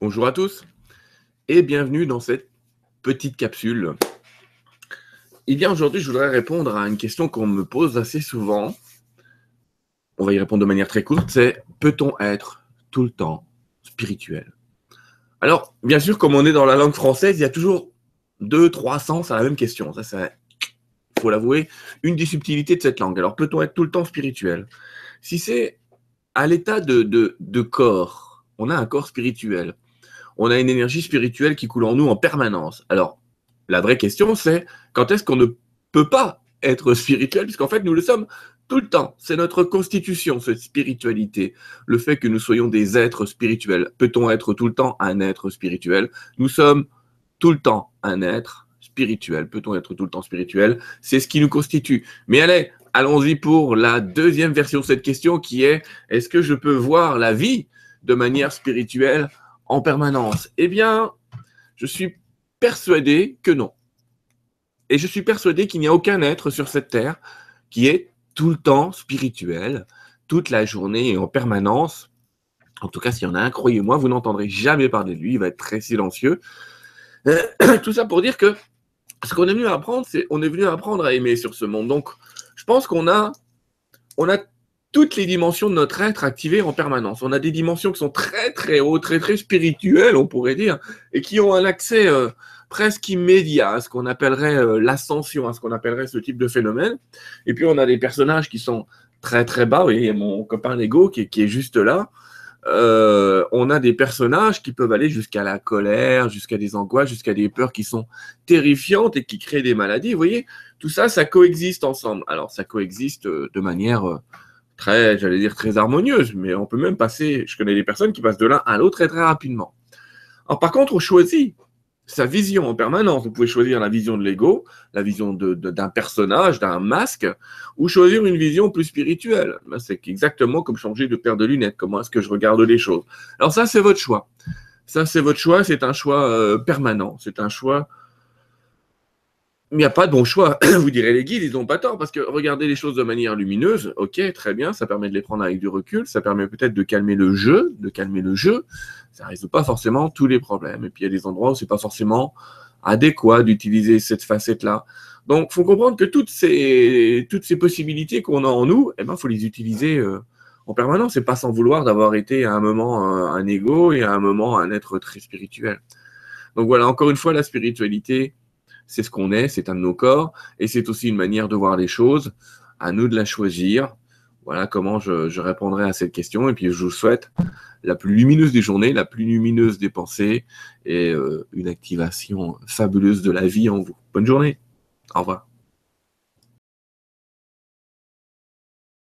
Bonjour à tous et bienvenue dans cette petite capsule. Eh bien aujourd'hui, je voudrais répondre à une question qu'on me pose assez souvent. On va y répondre de manière très courte, c'est peut-on être tout le temps spirituel? Alors, bien sûr, comme on est dans la langue française, il y a toujours deux, trois sens à la même question. Ça, faut l'avouer, une des subtilités de cette langue. Alors, peut-on être tout le temps spirituel? Si c'est à l'état de corps, on a un corps spirituel on a une énergie spirituelle qui coule en nous en permanence. Alors, la vraie question, c'est quand est-ce qu'on ne peut pas être spirituel, puisqu'en fait, nous le sommes tout le temps. C'est notre constitution, cette spiritualité, le fait que nous soyons des êtres spirituels. Peut-on être tout le temps un être spirituel? Nous sommes tout le temps un être spirituel. Peut-on être tout le temps spirituel? C'est ce qui nous constitue. Mais allez, allons-y pour la deuxième version de cette question qui est est-ce que je peux voir la vie de manière spirituelle en permanence Eh bien, je suis persuadé que non. Et je suis persuadé qu'il n'y a aucun être sur cette terre qui est tout le temps spirituel, toute la journée et en permanence. En tout cas, s'il y en a un, croyez-moi, vous n'entendrez jamais parler de lui, il va être très silencieux. tout ça pour dire que ce qu'on est venu apprendre, c'est on est venu apprendre à aimer sur ce monde. Donc, je pense qu'on a, on a toutes les dimensions de notre être activées en permanence. On a des dimensions qui sont très très hautes, très très spirituelles, on pourrait dire, et qui ont un accès euh, presque immédiat à ce qu'on appellerait euh, l'ascension, à ce qu'on appellerait ce type de phénomène. Et puis on a des personnages qui sont très très bas. Vous voyez, mon copain Lego qui, qui est juste là. Euh, on a des personnages qui peuvent aller jusqu'à la colère, jusqu'à des angoisses, jusqu'à des peurs qui sont terrifiantes et qui créent des maladies. Vous voyez, tout ça, ça coexiste ensemble. Alors, ça coexiste de manière très, j'allais dire, très harmonieuse, mais on peut même passer, je connais des personnes qui passent de l'un à l'autre très, très rapidement. Alors, par contre, on choisit sa vision en permanence. Vous pouvez choisir la vision de l'ego, la vision d'un personnage, d'un masque, ou choisir une vision plus spirituelle. C'est exactement comme changer de paire de lunettes. Comment est-ce que je regarde les choses Alors ça, c'est votre choix. Ça, c'est votre choix. C'est un choix euh, permanent. C'est un choix il n'y a pas de bon choix. Vous direz les guides, ils n'ont pas tort, parce que regarder les choses de manière lumineuse, ok, très bien, ça permet de les prendre avec du recul, ça permet peut-être de calmer le jeu, de calmer le jeu, ça ne résout pas forcément tous les problèmes. Et puis il y a des endroits où c'est pas forcément adéquat d'utiliser cette facette-là. Donc, faut comprendre que toutes ces, toutes ces possibilités qu'on a en nous, eh ben, faut les utiliser euh, en permanence et pas sans vouloir d'avoir été à un moment un, un ego et à un moment un être très spirituel. Donc voilà, encore une fois, la spiritualité, c'est ce qu'on est, c'est un de nos corps, et c'est aussi une manière de voir les choses. À nous de la choisir. Voilà comment je, répondrai à cette question. Et puis je vous souhaite la plus lumineuse des journées, la plus lumineuse des pensées et euh, une activation fabuleuse de la vie en vous. Bonne journée. Au revoir.